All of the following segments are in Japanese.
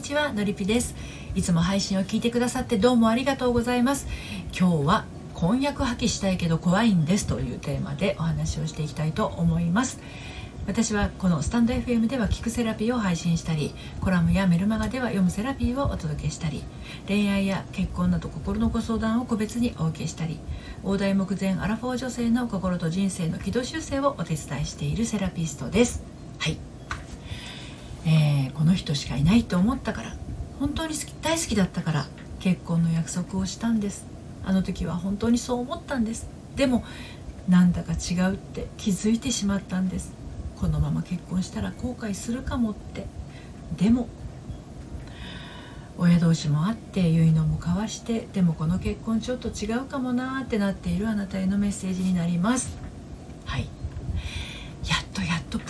にちはのりぴです。いつも配信を聞いてくださってどうもありがとうございます。今日は婚約破棄したいけど怖いんですというテーマでお話をしていきたいと思います。私はこのスタンド FM では聞くセラピーを配信したりコラムやメルマガでは読むセラピーをお届けしたり恋愛や結婚など心のご相談を個別にお受けしたり大台目前アラフォー女性の心と人生の軌道修正をお手伝いしているセラピストです。はい、この人しかいないと思ったから本当に好き大好きだったから結婚の約束をしたんです。あの時は本当にそう思ったんです。でもなんだか違うって気づいてしまったんです。このまま結婚したら後悔するかもって。でも親同士もあって結のも交わしてでもこの結婚ちょっと違うかもなーってなっているあなたへのメッセージになります。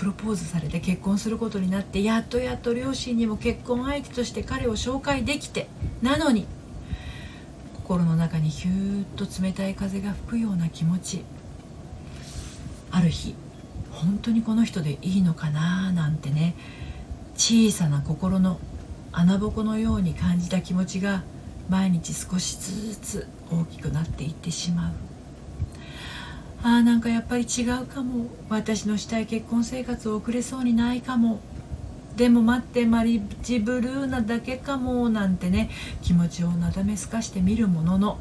プロポーズされて結婚することになってやっとやっと両親にも結婚相手として彼を紹介できてなのに心の中にヒューッと冷たい風が吹くような気持ちある日本当にこの人でいいのかななんてね小さな心の穴ぼこのように感じた気持ちが毎日少しずつ大きくなっていってしまう。あーなんかやっぱり違うかも。私のしたい結婚生活を送れそうにないかも。でも待ってマリッジブルーなだけかも。なんてね。気持ちをなだめすかしてみるものの。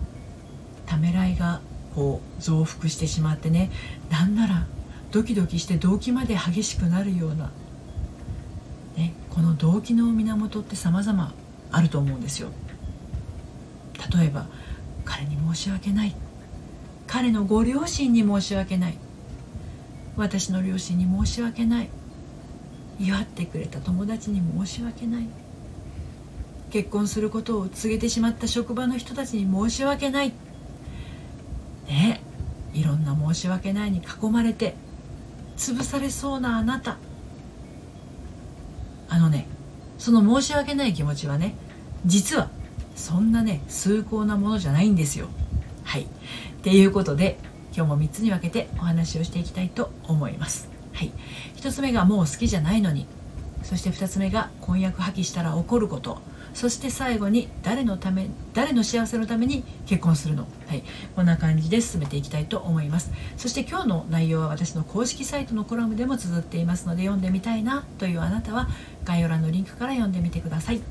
ためらいがこう増幅してしまってね。なんならドキドキして動機まで激しくなるような、ね、この動機の源って様々あると思うんですよ。例えば彼に申し訳ない。彼のご両親に申し訳ない。私の両親に申し訳ない。祝ってくれた友達に申し訳ない。結婚することを告げてしまった職場の人たちに申し訳ない。ねいろんな申し訳ないに囲まれて潰されそうなあなた。あのねその申し訳ない気持ちはね実はそんなね崇高なものじゃないんですよ。はい。っていうことで今日も3つに分けてお話をしていきたいと思います。はい、1つ目がもう好きじゃないのにそして2つ目が婚約破棄したら怒ること。そして最後に誰のため誰の幸せのために結婚するの、はい、こんな感じで進めていきたいと思います。そして今日の内容は私の公式サイトのコラムでも綴っていますので読んでみたいなというあなたは概要欄のリンクから読んでみてください。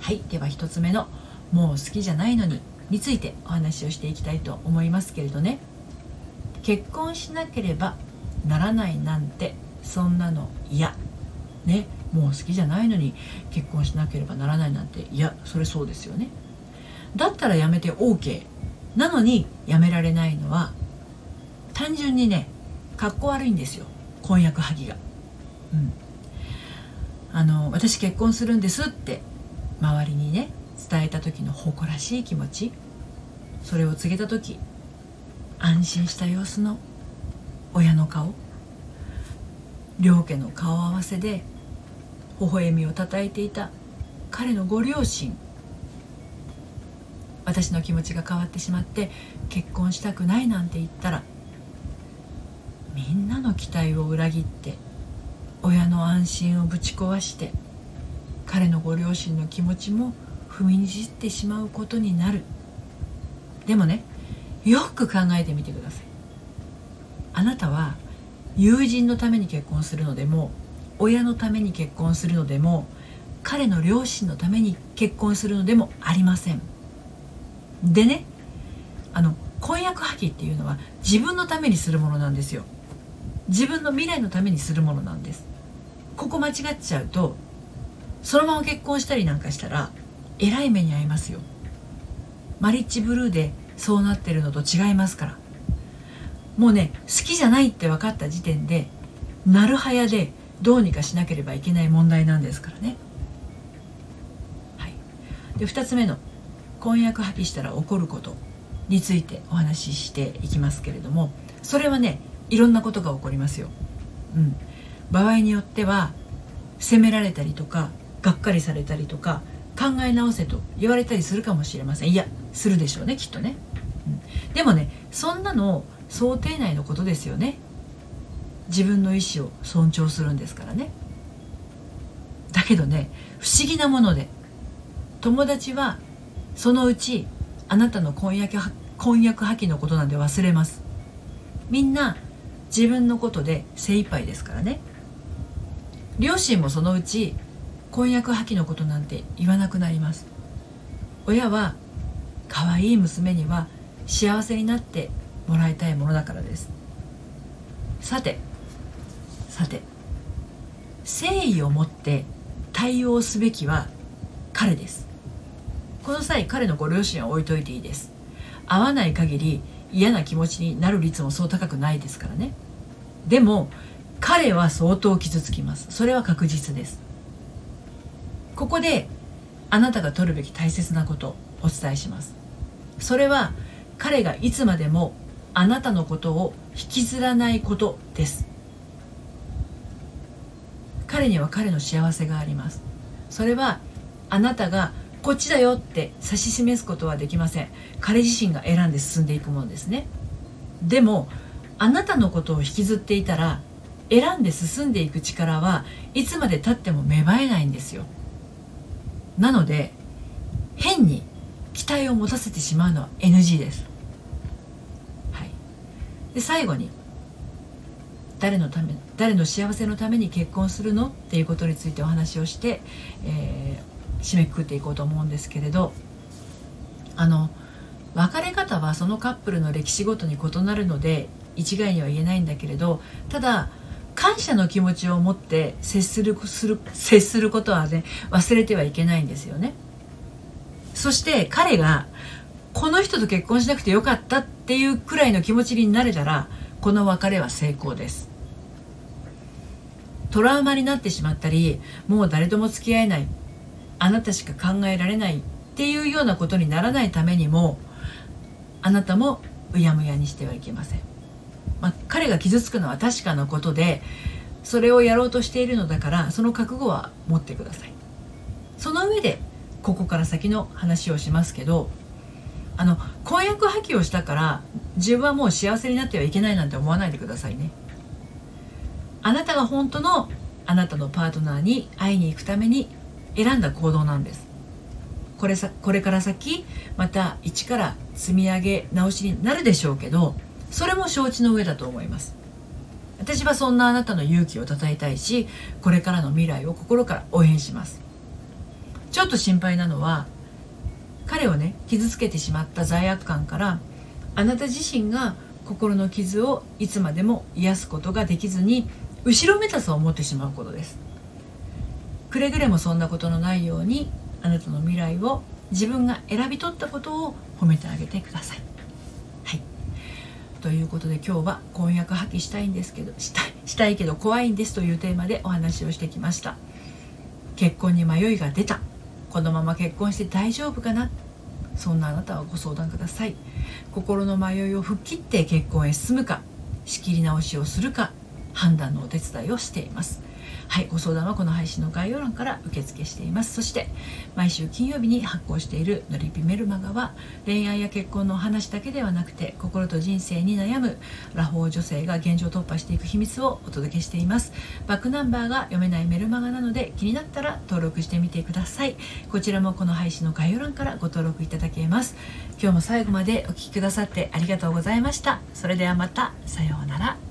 はい。では1つ目の「もう好きじゃないのに。についてお話をしていきたいと思いますけれどね。結婚しなければならないなんてそんなの嫌。ね。もう好きじゃないのに結婚しなければならないなんていやそれそうですよね。だったらやめて OK なのにやめられないのは単純にねかっこ悪いんですよ。婚約破棄が。うん。あの私結婚するんですって周りにね伝えた時の誇らしい気持ちそれを告げた時安心した様子の親の顔両家の顔合わせで微笑みをたたえていた彼のご両親。私の気持ちが変わってしまって結婚したくないなんて言ったらみんなの期待を裏切って親の安心をぶち壊して彼のご両親の気持ちも踏みにじってしまうことになる。でもねよく考えてみてください。あなたは友人のために結婚するのでも親のために結婚するのでも彼の両親のために結婚するのでもありません。でねあの婚約破棄っていうのは自分のためにするものなんですよ。自分の未来のためにするものなんです。ここ間違っちゃうとそのまま結婚したりなんかしたらえらい目に遭いますよマリッジブルーでそうなってるのと違いますからもうね好きじゃないって分かった時点でなるはやでどうにかしなければいけない問題なんですからね。はい、で2つ目の婚約破棄したら起こることについてお話ししていきますけれどもそれはねいろんなことが起こりますよ。うん、場合によっては責められたりとかがっかりされたりとか考え直せと言われたりするかもしれません。いやするでしょうねきっとね、うん、でもねそんなの想定内のことですよね。自分の意思を尊重するんですからね。だけどね不思議なもので友達はそのうちあなたの婚約婚約破棄のことなんで忘れます。みんな自分のことで精一杯ですからね。両親もそのうち婚約破棄のことなんて言わなくなります。親は可愛い娘には幸せになってもらいたいものだからです。さてさて誠意を持って対応すべきは彼です。この際彼のご両親は置いといていいです。会わない限り嫌な気持ちになる率もそう高くないですからね。でも彼は相当傷つきます。それは確実です。ここであなたが取るべき大切なことお伝えします。それは彼がいつまでもあなたのことを引きずらないことです。彼には彼の幸せがあります。それはあなたがこっちだよって指し示すことはできません。彼自身が選んで進んでいくものですね。でもあなたのことを引きずっていたら選んで進んでいく力はいつまでたっても芽生えないんですよ。なので変に期待を持たせてしまうのは NG です、はい、で最後に誰のため誰の幸せのために結婚するのっていうことについてお話をして、えー、締めくくっていこうと思うんですけれどあの別れ方はそのカップルの歴史ごとに異なるので一概には言えないんだけれどただ感謝の気持ちを持って接するする接することはね忘れてはいけないんですよね。そして彼がこの人と結婚しなくてよかったっていうくらいの気持ちになれたらこの別れは成功です。トラウマになってしまったりもう誰とも付き合えないあなたしか考えられないっていうようなことにならないためにもあなたもうやむやにしてはいけません、彼が傷つくのは確かなことでそれをやろうとしているのだからその覚悟は持ってください。その上でここから先の話をしますけどあの婚約破棄をしたから自分はもう幸せになってはいけないなんて思わないでくださいね。あなたが本当のあなたのパートナーに会いに行くために選んだ行動なんです。これさこれから先また一から積み上げ直しになるでしょうけどそれも承知の上だと思います。私はそんなあなたの勇気をたたえたいしこれからの未来を心から応援します。ちょっと心配なのは彼をね傷つけてしまった罪悪感からあなた自身が心の傷をいつまでも癒すことができずに後ろめたさを持ってしまうことです。くれぐれもそんなことのないようにあなたの未来を自分が選び取ったことを褒めてあげてください。はい、ということで今日は婚約破棄したいんですけどしたしたいけど怖いんですというテーマでお話をしてきました。結婚に迷いが出た。このまま結婚して大丈夫かな。そんなあなたはご相談ください。心の迷いを吹っ切って結婚へ進むか仕切り直しをするか判断のお手伝いをしています。はいご相談はこの配信の概要欄から受付しています。そして毎週金曜日に発行しているのりぴメルマガは恋愛や結婚の話だけではなくて心と人生に悩むラフォー女性が現状突破していく秘密をお届けしています。バックナンバーが読めないメルマガなので気になったら登録してみてください。こちらもこの配信の概要欄からご登録いただけます。今日も最後までお聴きくださってありがとうございました。それではまた。さようなら。